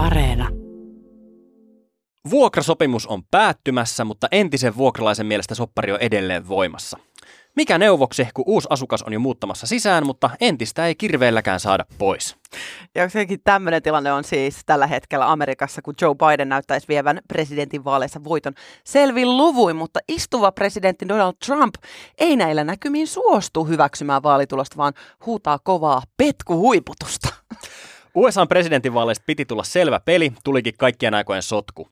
Areena. Vuokrasopimus on päättymässä, mutta entisen vuokralaisen mielestä soppari on edelleen voimassa. Mikä neuvoksi, kun uusi asukas on jo muuttamassa sisään, mutta entistä ei kirveelläkään saada pois. Ja sekin tämmöinen tilanne on siis tällä hetkellä Amerikassa, kun Joe Biden näyttäisi vievän presidentin vaaleissa voiton selvin luvuin, mutta istuva presidentti Donald Trump ei näillä näkymiin suostu hyväksymään vaalitulosta, vaan huutaa kovaa petkuhuiputusta. USAn presidentinvaaleista piti tulla selvä peli, tulikin kaikkien aikojen sotku.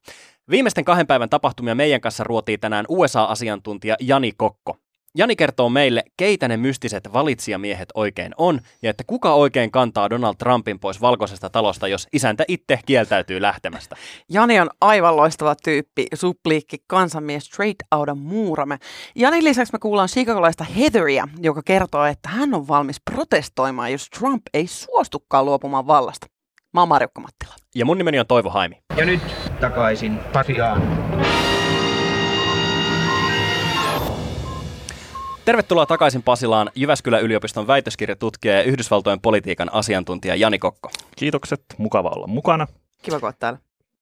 Viimeisten kahden päivän tapahtumia meidän kanssa ruotii tänään USA-asiantuntija Jani Kokko. Jani kertoo meille, keitä ne mystiset valitsijamiehet oikein on, ja että kuka oikein kantaa Donald Trumpin pois valkoisesta talosta, jos isäntä itse kieltäytyy lähtemästä. Jani on aivan loistava tyyppi, suppliikki, kansanmies, straight out of muurame. Janin lisäksi me kuullaan chicagolaista Heatheria, joka kertoo, että hän on valmis protestoimaan, jos Trump ei suostukaan luopumaan vallasta. Mä oon Marjukka Mattila. Ja mun nimeni on Toivo Haimi. Ja nyt takaisin Pasiaan. Tervetuloa takaisin Pasilaan Jyväskylän yliopiston väitöskirjatutkija ja Yhdysvaltojen politiikan asiantuntija Jani Kokko. Kiitokset, mukava olla mukana. Kiva, kun täällä.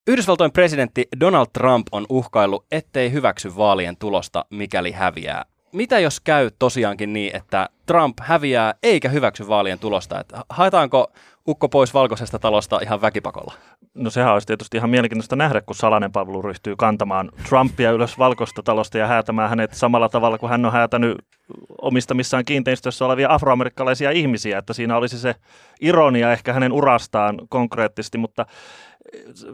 Yhdysvaltojen presidentti Donald Trump on uhkaillut, ettei hyväksy vaalien tulosta, mikäli häviää. Mitä jos käy tosiaankin niin, että Trump häviää eikä hyväksy vaalien tulosta? Että haetaanko ukko pois valkoisesta talosta ihan väkipakolla? No sehän olisi tietysti ihan mielenkiintoista nähdä, kun salainen palvelu ryhtyy kantamaan Trumpia ylös valkoista talosta ja häätämään hänet samalla tavalla kuin hän on häätänyt omistamissaan kiinteistössä olevia afroamerikkalaisia ihmisiä, että siinä olisi se ironia ehkä hänen urastaan konkreettisesti, mutta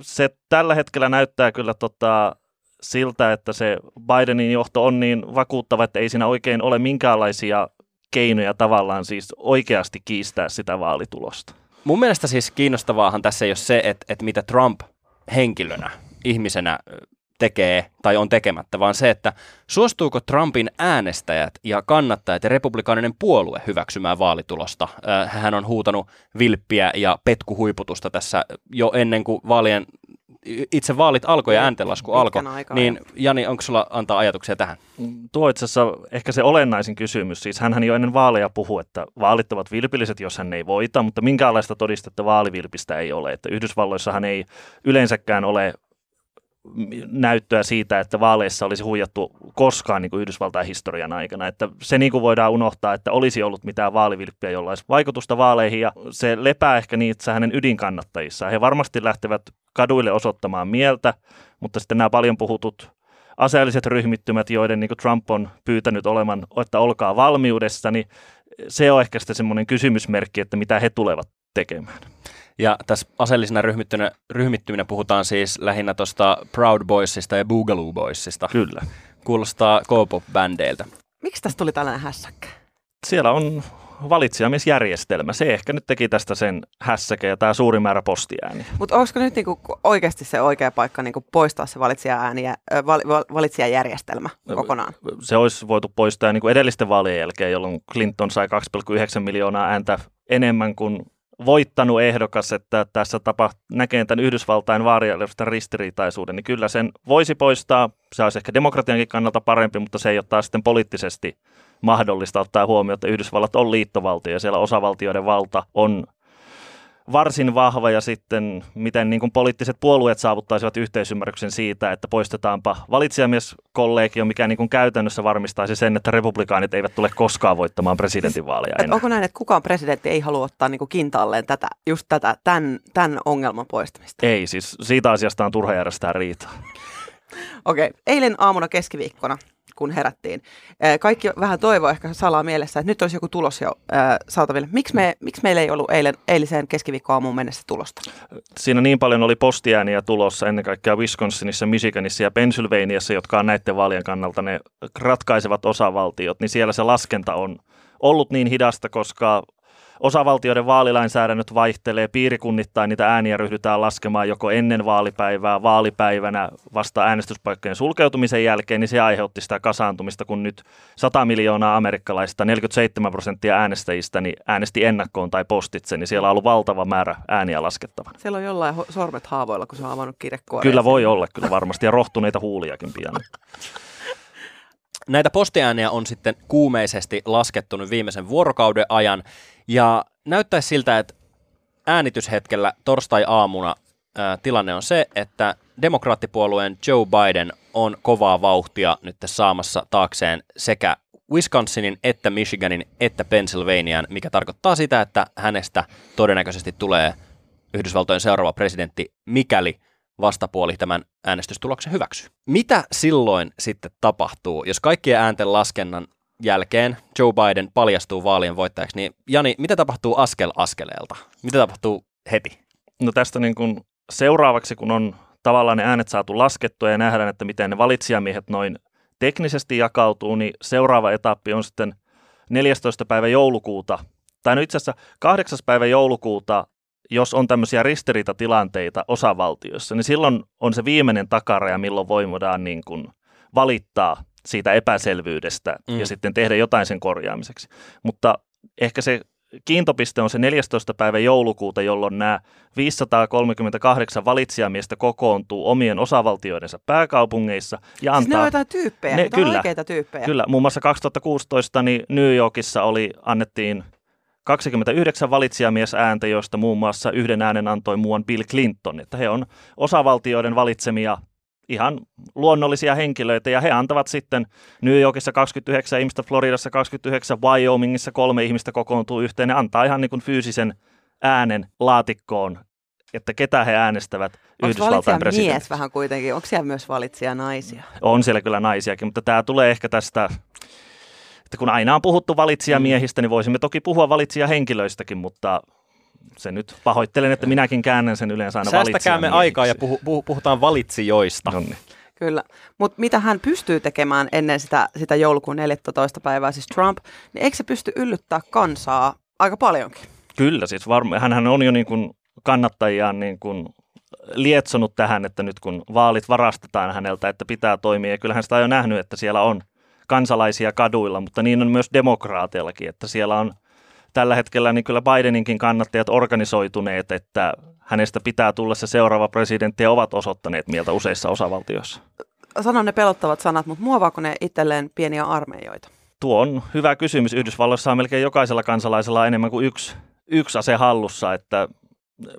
se tällä hetkellä näyttää kyllä tota, siltä, että se Bidenin johto on niin vakuuttava, että ei siinä oikein ole minkäänlaisia keinoja tavallaan siis oikeasti kiistää sitä vaalitulosta. Mun mielestä siis kiinnostavaahan tässä ei ole se, että, että mitä Trump henkilönä, ihmisenä tekee tai on tekemättä, vaan se, että suostuuko Trumpin äänestäjät ja kannattajat ja republikaaninen puolue hyväksymään vaalitulosta. Hän on huutanut vilppiä ja petkuhuiputusta tässä jo ennen kuin vaalien itse vaalit alkoi ja ääntenlasku alkoi, niin Jani, onko sulla antaa ajatuksia tähän? Tuo itse asiassa ehkä se olennaisin kysymys. Siis hän jo ennen vaaleja puhui, että vaalit ovat vilpilliset, jos hän ei voita, mutta minkäänlaista todistetta vaalivilpistä ei ole. Että Yhdysvalloissahan ei yleensäkään ole näyttöä siitä, että vaaleissa olisi huijattu koskaan niin kuin Yhdysvaltain historian aikana. Että se niin kuin voidaan unohtaa, että olisi ollut mitään vaalivilppiä, jolla olisi vaikutusta vaaleihin. Ja se lepää ehkä niissä hänen ydinkannattajissaan. He varmasti lähtevät kaduille osoittamaan mieltä, mutta sitten nämä paljon puhutut aseelliset ryhmittymät, joiden niin Trump on pyytänyt olemaan, että olkaa valmiudessa, niin se on ehkä sitten semmoinen kysymysmerkki, että mitä he tulevat tekemään. Ja tässä aseellisena ryhmittyminen puhutaan siis lähinnä tuosta Proud Boysista ja Boogaloo Boysista. Kyllä. Kuulostaa K-pop-bändeiltä. Miksi tästä tuli tällainen hässäkkä? Siellä on valitsijamiesjärjestelmä. Se ehkä nyt teki tästä sen hässäke ja tämä suuri määrä postiääniä. Mutta olisiko nyt niinku oikeasti se oikea paikka niinku poistaa se valitsija-ääniä, val, val, valitsijajärjestelmä kokonaan? Se olisi voitu poistaa niinku edellisten vaalien jälkeen, jolloin Clinton sai 2,9 miljoonaa ääntä enemmän kuin voittanut ehdokas, että tässä tapa näkee tämän Yhdysvaltain vaarialueesta ristiriitaisuuden, niin kyllä sen voisi poistaa. Se olisi ehkä demokratiankin kannalta parempi, mutta se ei ole taas sitten poliittisesti mahdollista ottaa huomioon, että Yhdysvallat on liittovaltio ja siellä osavaltioiden valta on varsin vahva ja sitten miten niin kuin poliittiset puolueet saavuttaisivat yhteisymmärryksen siitä, että poistetaanpa valitsijamieskollegio, mikä niin kuin käytännössä varmistaisi sen, että republikaanit eivät tule koskaan voittamaan presidentinvaaleja enää. Onko näin, että kukaan presidentti ei halua ottaa niin kuin kintaalleen tätä, just tätä, tämän, tämän ongelman poistamista? Ei, siis siitä asiasta on turha järjestää riitaa. Okei, okay. eilen aamuna keskiviikkona kun herättiin. Kaikki vähän toivoa ehkä salaa mielessä, että nyt olisi joku tulos jo saatavilla. Miksi, me, miksi meillä ei ollut eilen, eiliseen keskiviikkoaamuun mennessä tulosta? Siinä niin paljon oli postiääniä tulossa ennen kaikkea Wisconsinissa, Michiganissa ja Pennsylvaniassa, jotka on näiden vaalien kannalta ne ratkaisevat osavaltiot, niin siellä se laskenta on ollut niin hidasta, koska Osavaltioiden vaalilainsäädännöt vaihtelee piirikunnittain, niitä ääniä ryhdytään laskemaan joko ennen vaalipäivää, vaalipäivänä vasta äänestyspaikkojen sulkeutumisen jälkeen, niin se aiheutti sitä kasaantumista, kun nyt 100 miljoonaa amerikkalaista, 47 prosenttia äänestäjistä, niin äänesti ennakkoon tai postitse, niin siellä on ollut valtava määrä ääniä laskettavana. Siellä on jollain sormet haavoilla, kun se on avannut kirjekuoria. Kyllä voi olla, kyllä varmasti, ja rohtuneita huuliakin pian. Näitä postiääniä on sitten kuumeisesti laskettu nyt viimeisen vuorokauden ajan, ja näyttäisi siltä, että äänityshetkellä torstai-aamuna tilanne on se, että demokraattipuolueen Joe Biden on kovaa vauhtia nyt saamassa taakseen sekä Wisconsinin että Michiganin että Pennsylvanian, mikä tarkoittaa sitä, että hänestä todennäköisesti tulee Yhdysvaltojen seuraava presidentti, mikäli vastapuoli tämän äänestystuloksen hyväksyy. Mitä silloin sitten tapahtuu, jos kaikkien äänten laskennan jälkeen Joe Biden paljastuu vaalien voittajaksi, niin Jani, mitä tapahtuu askel askeleelta? Mitä tapahtuu heti? No tästä niin kuin seuraavaksi, kun on tavallaan ne äänet saatu laskettua ja nähdään, että miten ne valitsijamiehet noin teknisesti jakautuu, niin seuraava etappi on sitten 14. päivä joulukuuta, tai nyt itse asiassa 8. päivä joulukuuta, jos on tämmöisiä ristiriitatilanteita osavaltioissa, niin silloin on se viimeinen takaraja, milloin voidaan niin kuin valittaa siitä epäselvyydestä mm. ja sitten tehdä jotain sen korjaamiseksi. Mutta ehkä se kiintopiste on se 14. päivä joulukuuta, jolloin nämä 538 valitsijamiestä kokoontuu omien osavaltioidensa pääkaupungeissa. Ja siis antaa, ne on jotain tyyppejä, ne, kyllä, on oikeita tyyppejä. Kyllä, muun muassa 2016 niin New Yorkissa oli, annettiin 29 valitsijamies ääntä, joista muun muassa yhden äänen antoi muuan Bill Clinton, että he on osavaltioiden valitsemia ihan luonnollisia henkilöitä ja he antavat sitten New Yorkissa 29 ihmistä, Floridassa 29, Wyomingissa kolme ihmistä kokoontuu yhteen ja antaa ihan niin kuin fyysisen äänen laatikkoon, että ketä he äänestävät Yhdysvaltain presidentiksi. mies vähän kuitenkin? Onko siellä myös valitsija naisia? On siellä kyllä naisiakin, mutta tämä tulee ehkä tästä että kun aina on puhuttu valitsijamiehistä, niin voisimme toki puhua valitsijahenkilöistäkin, mutta se nyt pahoittelen, että minäkin käännän sen yleensä aina Säästäkäämme aikaa ja puhu, puhu, puhutaan valitsijoista. Nonni. Kyllä, mutta mitä hän pystyy tekemään ennen sitä, sitä joulukuun 14. päivää, siis Trump, niin eikö se pysty yllyttää kansaa aika paljonkin? Kyllä, siis varmaan. Hänhän on jo niin kuin kannattajiaan niin kuin lietsonut tähän, että nyt kun vaalit varastetaan häneltä, että pitää toimia. Ja kyllähän sitä on jo nähnyt, että siellä on kansalaisia kaduilla, mutta niin on myös demokraateillakin, että siellä on tällä hetkellä niin kyllä Bideninkin kannattajat organisoituneet, että hänestä pitää tulla se seuraava presidentti ja ovat osoittaneet mieltä useissa osavaltioissa. Sanon ne pelottavat sanat, mutta muovaako ne itselleen pieniä armeijoita? Tuo on hyvä kysymys. Yhdysvalloissa on melkein jokaisella kansalaisella enemmän kuin yksi, yksi ase hallussa, että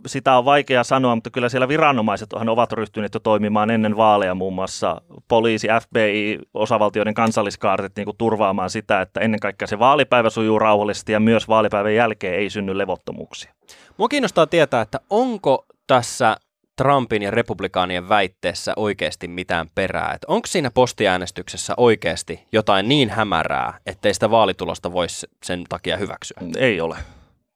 sitä on vaikea sanoa, mutta kyllä siellä viranomaiset ovat ryhtyneet jo toimimaan ennen vaaleja, muun muassa poliisi, FBI, osavaltioiden kansalliskaartit niin kuin turvaamaan sitä, että ennen kaikkea se vaalipäivä sujuu rauhallisesti ja myös vaalipäivän jälkeen ei synny levottomuuksia. Mua kiinnostaa tietää, että onko tässä Trumpin ja republikaanien väitteessä oikeasti mitään perää? Että onko siinä postiäänestyksessä oikeasti jotain niin hämärää, ettei sitä vaalitulosta voisi sen takia hyväksyä? Ei ole.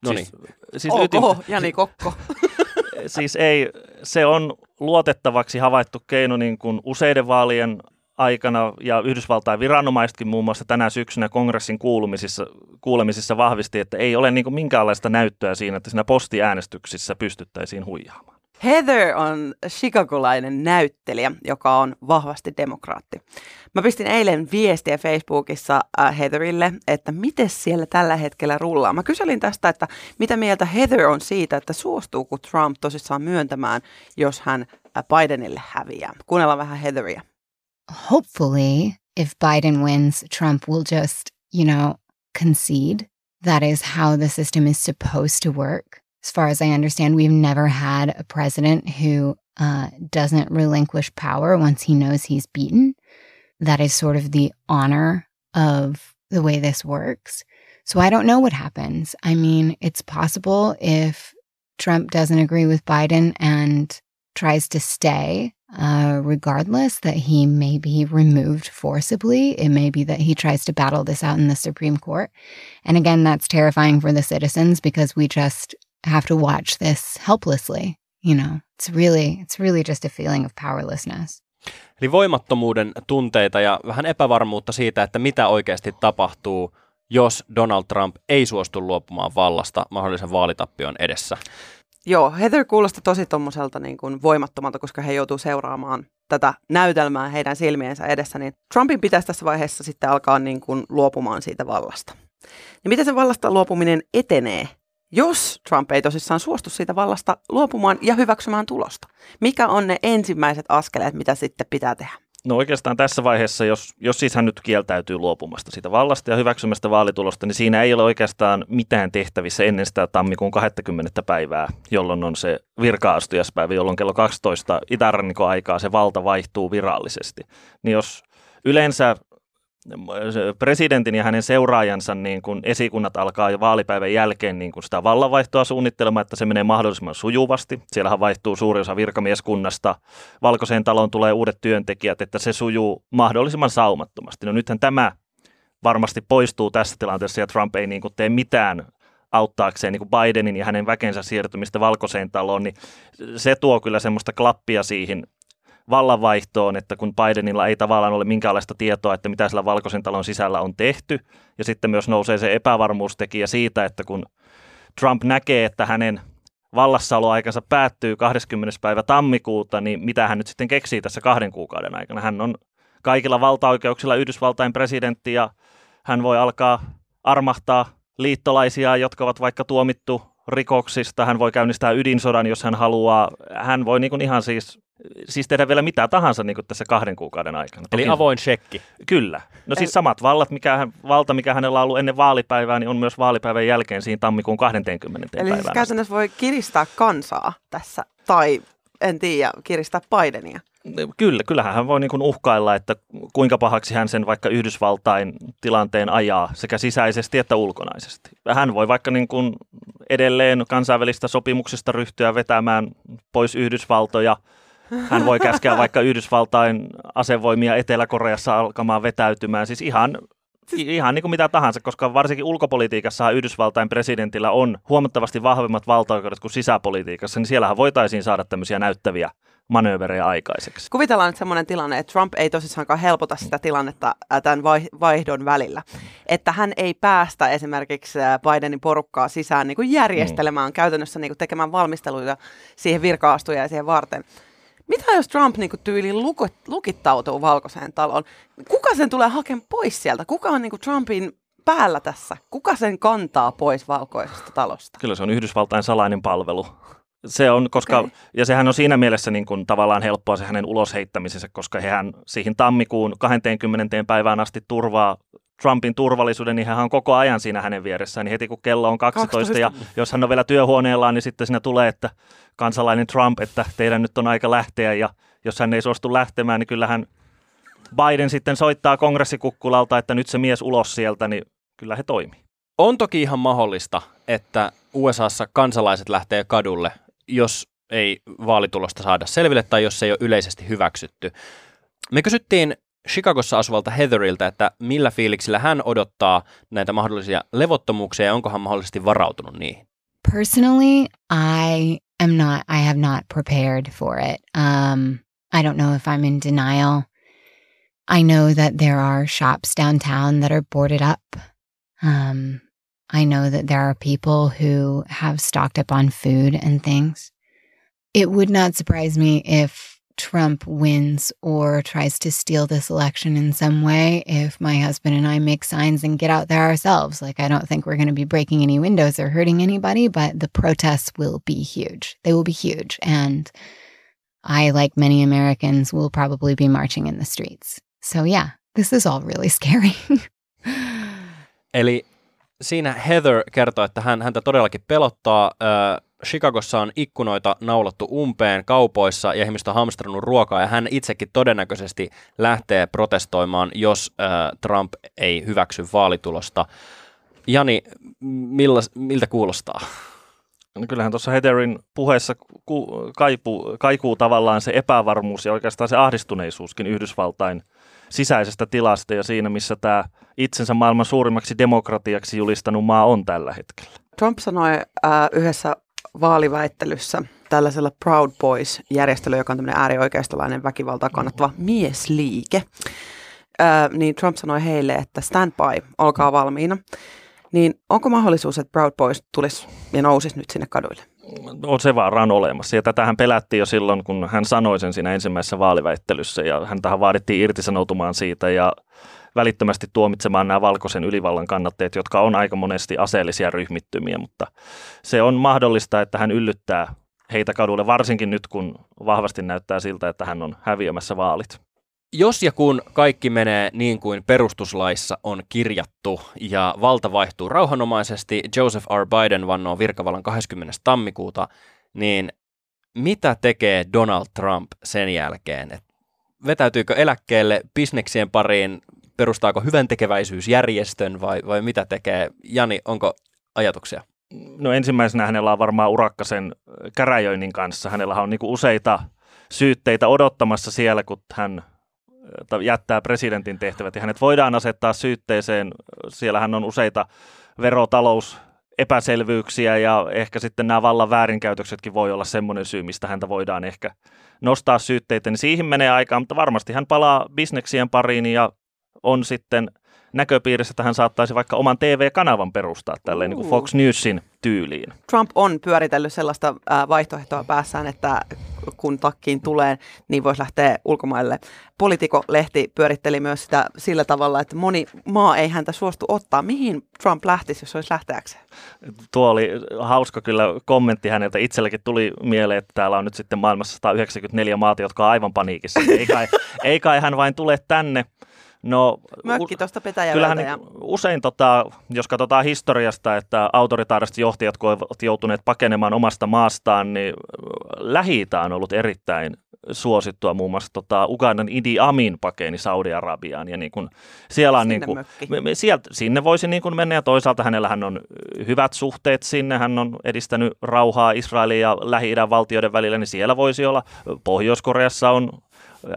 No niin. Siis, siis ok, ytim... Jani Kokko. siis ei, se on luotettavaksi havaittu keino niin kuin useiden vaalien aikana ja Yhdysvaltain viranomaisetkin muun muassa tänä syksynä kongressin kuulumisissa, kuulemisissa vahvisti, että ei ole niin kuin minkäänlaista näyttöä siinä, että siinä postiäänestyksissä pystyttäisiin huijaamaan. Heather on chicagolainen näyttelijä, joka on vahvasti demokraatti. Mä pistin eilen viestiä Facebookissa äh, Heatherille, että miten siellä tällä hetkellä rullaa. Mä kyselin tästä, että mitä mieltä Heather on siitä, että suostuuko Trump tosissaan myöntämään, jos hän äh, Bidenille häviää. Kuunnellaan vähän Heatheria. Hopefully, if Biden wins, Trump will just, you know, concede. That is how the system is supposed to work. As far as I understand, we've never had a president who uh, doesn't relinquish power once he knows he's beaten. That is sort of the honor of the way this works. So I don't know what happens. I mean, it's possible if Trump doesn't agree with Biden and tries to stay, uh, regardless, that he may be removed forcibly. It may be that he tries to battle this out in the Supreme Court. And again, that's terrifying for the citizens because we just have to watch this helplessly. You know, it's really, it's really just a feeling of powerlessness. Eli voimattomuuden tunteita ja vähän epävarmuutta siitä, että mitä oikeasti tapahtuu, jos Donald Trump ei suostu luopumaan vallasta mahdollisen vaalitappion edessä. Joo, Heather kuulosti tosi tuommoiselta niin kuin voimattomalta, koska he joutuu seuraamaan tätä näytelmää heidän silmiensä edessä, niin Trumpin pitäisi tässä vaiheessa sitten alkaa niin kuin luopumaan siitä vallasta. Ja miten se vallasta luopuminen etenee? Jos Trump ei tosissaan suostu siitä vallasta luopumaan ja hyväksymään tulosta? Mikä on ne ensimmäiset askeleet, mitä sitten pitää tehdä? No oikeastaan tässä vaiheessa, jos, jos siis hän nyt kieltäytyy luopumasta siitä vallasta ja hyväksymästä vaalitulosta, niin siinä ei ole oikeastaan mitään tehtävissä ennen sitä tammikuun 20. päivää, jolloin on se virka-astujaspäivä, jolloin kello 12 itärannikon aikaa se valta vaihtuu virallisesti. Niin jos yleensä presidentin ja hänen seuraajansa niin kun esikunnat alkaa jo vaalipäivän jälkeen niin kun sitä vallanvaihtoa suunnittelemaan, että se menee mahdollisimman sujuvasti. Siellähän vaihtuu suuri osa virkamieskunnasta, valkoiseen taloon tulee uudet työntekijät, että se sujuu mahdollisimman saumattomasti. No nythän tämä varmasti poistuu tässä tilanteessa ja Trump ei niin tee mitään auttaakseen niin Bidenin ja hänen väkensä siirtymistä valkoiseen taloon, niin se tuo kyllä semmoista klappia siihen vallanvaihtoon, että kun Bidenilla ei tavallaan ole minkäänlaista tietoa, että mitä sillä valkoisen talon sisällä on tehty, ja sitten myös nousee se epävarmuustekijä siitä, että kun Trump näkee, että hänen vallassaoloaikansa päättyy 20. päivä tammikuuta, niin mitä hän nyt sitten keksii tässä kahden kuukauden aikana. Hän on kaikilla valtaoikeuksilla Yhdysvaltain presidentti ja hän voi alkaa armahtaa liittolaisia, jotka ovat vaikka tuomittu rikoksista. Hän voi käynnistää ydinsodan, jos hän haluaa. Hän voi niin kuin ihan siis siis tehdä vielä mitä tahansa niin kuin tässä kahden kuukauden aikana. Eli Toki, avoin shekki. Kyllä. No siis samat vallat, mikä, valta, mikä hänellä on ollut ennen vaalipäivää, niin on myös vaalipäivän jälkeen siinä tammikuun 20. Eli siis käytännössä voi kiristää kansaa tässä, tai en tiedä, kiristää Bidenia. Kyllä, kyllähän hän voi niin kuin uhkailla, että kuinka pahaksi hän sen vaikka Yhdysvaltain tilanteen ajaa sekä sisäisesti että ulkonaisesti. Hän voi vaikka niin kuin edelleen kansainvälistä sopimuksista ryhtyä vetämään pois Yhdysvaltoja – hän voi käskeä vaikka Yhdysvaltain asevoimia Etelä-Koreassa alkamaan vetäytymään. Siis ihan Ihan niin kuin mitä tahansa, koska varsinkin ulkopolitiikassa Yhdysvaltain presidentillä on huomattavasti vahvemmat valtaoikeudet kuin sisäpolitiikassa, niin siellähän voitaisiin saada tämmöisiä näyttäviä manööverejä aikaiseksi. Kuvitellaan nyt semmoinen tilanne, että Trump ei tosissaankaan helpota sitä tilannetta tämän vaihdon välillä. Että hän ei päästä esimerkiksi Bidenin porukkaa sisään niin kuin järjestelemään, mm. käytännössä niin kuin tekemään valmisteluita siihen virka-astujaiseen varten. Mitä jos Trump niin kuin tyyli lukit, lukittautuu valkoiseen taloon? Kuka sen tulee hakemaan pois sieltä? Kuka on niin kuin Trumpin päällä tässä? Kuka sen kantaa pois valkoisesta talosta? Kyllä se on Yhdysvaltain salainen palvelu. Se on, koska, okay. ja sehän on siinä mielessä niin kuin tavallaan helppoa se hänen ulosheittämisensä, koska hän siihen tammikuun 20. päivään asti turvaa Trumpin turvallisuuden, niin hän on koko ajan siinä hänen vieressään. Niin heti kun kello on 12, 12. ja jos hän on vielä työhuoneellaan, niin sitten siinä tulee, että kansalainen Trump, että teidän nyt on aika lähteä. Ja jos hän ei suostu lähtemään, niin kyllähän Biden sitten soittaa kongressikukkulalta, että nyt se mies ulos sieltä, niin kyllä he toimii. On toki ihan mahdollista, että USAssa kansalaiset lähtee kadulle, jos ei vaalitulosta saada selville tai jos se ei ole yleisesti hyväksytty. Me kysyttiin Chicagossa asuvalta Heatheriltä, että millä fiiliksillä hän odottaa näitä mahdollisia levottomuuksia ja onko hän mahdollisesti varautunut niihin? Personally, I am not, I have not prepared for it. Um, I don't know if I'm in denial. I know that there are shops downtown that are boarded up. Um, I know that there are people who have stocked up on food and things. It would not surprise me if Trump wins or tries to steal this election in some way if my husband and I make signs and get out there ourselves. Like, I don't think we're going to be breaking any windows or hurting anybody, but the protests will be huge. They will be huge. And I, like many Americans, will probably be marching in the streets. So, yeah, this is all really scary. Eli siinä Heather kertoo, että hän, häntä todellakin pelottaa. Äh, Chicagossa on ikkunoita naulattu umpeen kaupoissa ja ihmiset on hamstrannut ruokaa ja hän itsekin todennäköisesti lähtee protestoimaan, jos äh, Trump ei hyväksy vaalitulosta. Jani, millä, miltä kuulostaa? No kyllähän tuossa Heatherin puheessa ku, kaipu, kaikuu tavallaan se epävarmuus ja oikeastaan se ahdistuneisuuskin Yhdysvaltain sisäisestä tilasta ja siinä, missä tämä itsensä maailman suurimmaksi demokratiaksi julistanut maa on tällä hetkellä. Trump sanoi äh, yhdessä vaaliväittelyssä tällaisella Proud Boys-järjestelyllä, joka on tämmöinen äärioikeistolainen väkivaltaa kannattava miesliike, ää, niin Trump sanoi heille, että stand by, olkaa valmiina. Niin onko mahdollisuus, että Proud Boys tulisi ja nousisi nyt sinne kaduille? On se vaaraan olemassa. Ja tätähän pelättiin jo silloin, kun hän sanoi sen siinä ensimmäisessä vaaliväittelyssä. Ja hän tähän vaadittiin irtisanoutumaan siitä. Ja välittömästi tuomitsemaan nämä valkoisen ylivallan kannatteet, jotka on aika monesti aseellisia ryhmittymiä, mutta se on mahdollista, että hän yllyttää heitä kadulle, varsinkin nyt kun vahvasti näyttää siltä, että hän on häviämässä vaalit. Jos ja kun kaikki menee niin kuin perustuslaissa on kirjattu ja valta vaihtuu rauhanomaisesti, Joseph R. Biden vannoo virkavallan 20. tammikuuta, niin mitä tekee Donald Trump sen jälkeen? Et vetäytyykö eläkkeelle bisneksien pariin, perustaako hyväntekeväisyysjärjestön vai, vai mitä tekee? Jani, onko ajatuksia? No ensimmäisenä hänellä on varmaan urakka sen käräjöinnin kanssa. Hänellä on niin useita syytteitä odottamassa siellä, kun hän jättää presidentin tehtävät ja hänet voidaan asettaa syytteeseen. Siellähän on useita verotalous epäselvyyksiä ja ehkä sitten nämä vallan väärinkäytöksetkin voi olla semmoinen syy, mistä häntä voidaan ehkä nostaa syytteitä, niin siihen menee aikaa, mutta varmasti hän palaa bisneksien pariin ja on sitten näköpiirissä, että hän saattaisi vaikka oman TV-kanavan perustaa tälleen niin kuin Fox Newsin tyyliin. Trump on pyöritellyt sellaista vaihtoehtoa päässään, että kun takkiin tulee, niin voisi lähteä ulkomaille. Politiko-lehti pyöritteli myös sitä sillä tavalla, että moni maa ei häntä suostu ottaa. Mihin Trump lähtisi, jos olisi lähteäkseen? Tuo oli hauska kyllä kommentti häneltä. Itselläkin tuli mieleen, että täällä on nyt sitten maailmassa 194 maata, jotka on aivan paniikissa. Ei kai, ei kai hän vain tule tänne. No, Mökki tuosta Kyllähän ja... usein, tota, jos katsotaan historiasta, että autoritaariset johtajat, kun ovat joutuneet pakenemaan omasta maastaan, niin lähi on ollut erittäin suosittua. Muun muassa tota, Ugandan Idi Amin pakeni Saudi-Arabiaan. Ja niin kun, siellä on, sinne, niin kun, sieltä, sinne voisi niin kun mennä ja toisaalta hänellähän on hyvät suhteet sinne. Hän on edistänyt rauhaa Israelin ja Lähi-idän valtioiden välillä, niin siellä voisi olla. Pohjois-Koreassa on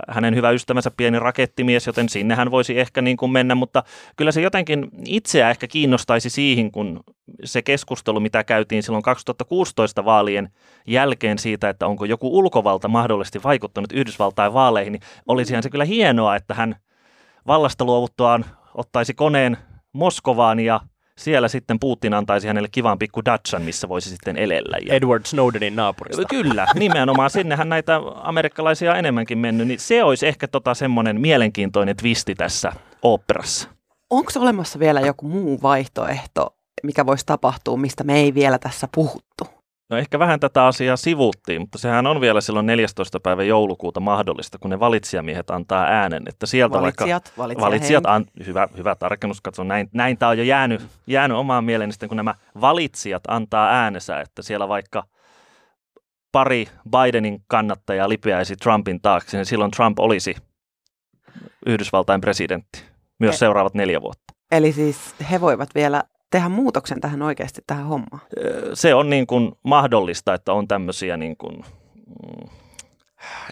hänen hyvä ystävänsä pieni rakettimies, joten sinne hän voisi ehkä niin kuin mennä, mutta kyllä se jotenkin itseä ehkä kiinnostaisi siihen, kun se keskustelu, mitä käytiin silloin 2016 vaalien jälkeen siitä, että onko joku ulkovalta mahdollisesti vaikuttanut Yhdysvaltain vaaleihin, niin olisihan se kyllä hienoa, että hän vallasta luovuttuaan ottaisi koneen Moskovaan ja siellä sitten Putin antaisi hänelle kivan pikku Dutchan, missä voisi sitten elellä. Ja... Edward Snowdenin naapurista. Kyllä, nimenomaan. Sinnehän näitä amerikkalaisia enemmänkin mennyt, niin se olisi ehkä tota semmoinen mielenkiintoinen twisti tässä oopperassa. Onko olemassa vielä joku muu vaihtoehto, mikä voisi tapahtua, mistä me ei vielä tässä puhuttu? No ehkä vähän tätä asiaa sivuttiin, mutta sehän on vielä silloin 14. päivä joulukuuta mahdollista, kun ne valitsijamiehet antaa äänen. Että sieltä valitsijat, vaikka, valitsijat an, hyvä, hyvä tarkennus, katso, näin, näin tämä on jo jäänyt, jäänyt omaan mieleen, sitten kun nämä valitsijat antaa äänensä, että siellä vaikka pari Bidenin kannattajaa lipeäisi Trumpin taakse, niin silloin Trump olisi Yhdysvaltain presidentti myös e- seuraavat neljä vuotta. Eli siis he voivat vielä tehdä muutoksen tähän oikeasti tähän hommaan? Se on niin kuin mahdollista, että on tämmöisiä niin kuin, mm,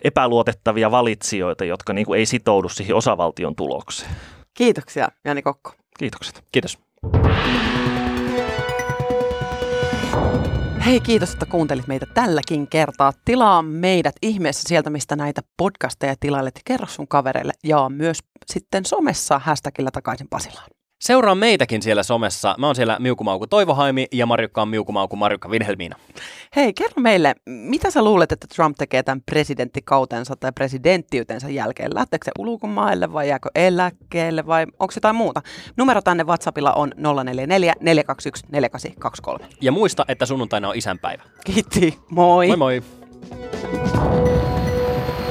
epäluotettavia valitsijoita, jotka niin kuin ei sitoudu siihen osavaltion tulokseen. Kiitoksia, Jani Kokko. Kiitokset. Kiitos. Hei, kiitos, että kuuntelit meitä tälläkin kertaa. Tilaa meidät ihmeessä sieltä, mistä näitä podcasteja tilailet kerro sun kavereille. Ja myös sitten somessa hashtagillä takaisin Pasilaan. Seuraa meitäkin siellä somessa. Mä oon siellä Miukumauku Toivohaimi ja Marjukka on Miukumauku Marjukka Vilhelmiina. Hei, kerro meille, mitä sä luulet, että Trump tekee tämän presidenttikautensa tai presidenttiytensä jälkeen? Lähteekö se ulkomaille vai jääkö eläkkeelle vai onko jotain muuta? Numero tänne WhatsAppilla on 044 421 4823. Ja muista, että sunnuntaina on isänpäivä. Kiitti, moi! Moi moi!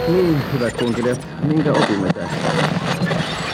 Niin, hyvät kuuntelijat, minkä opimme tästä?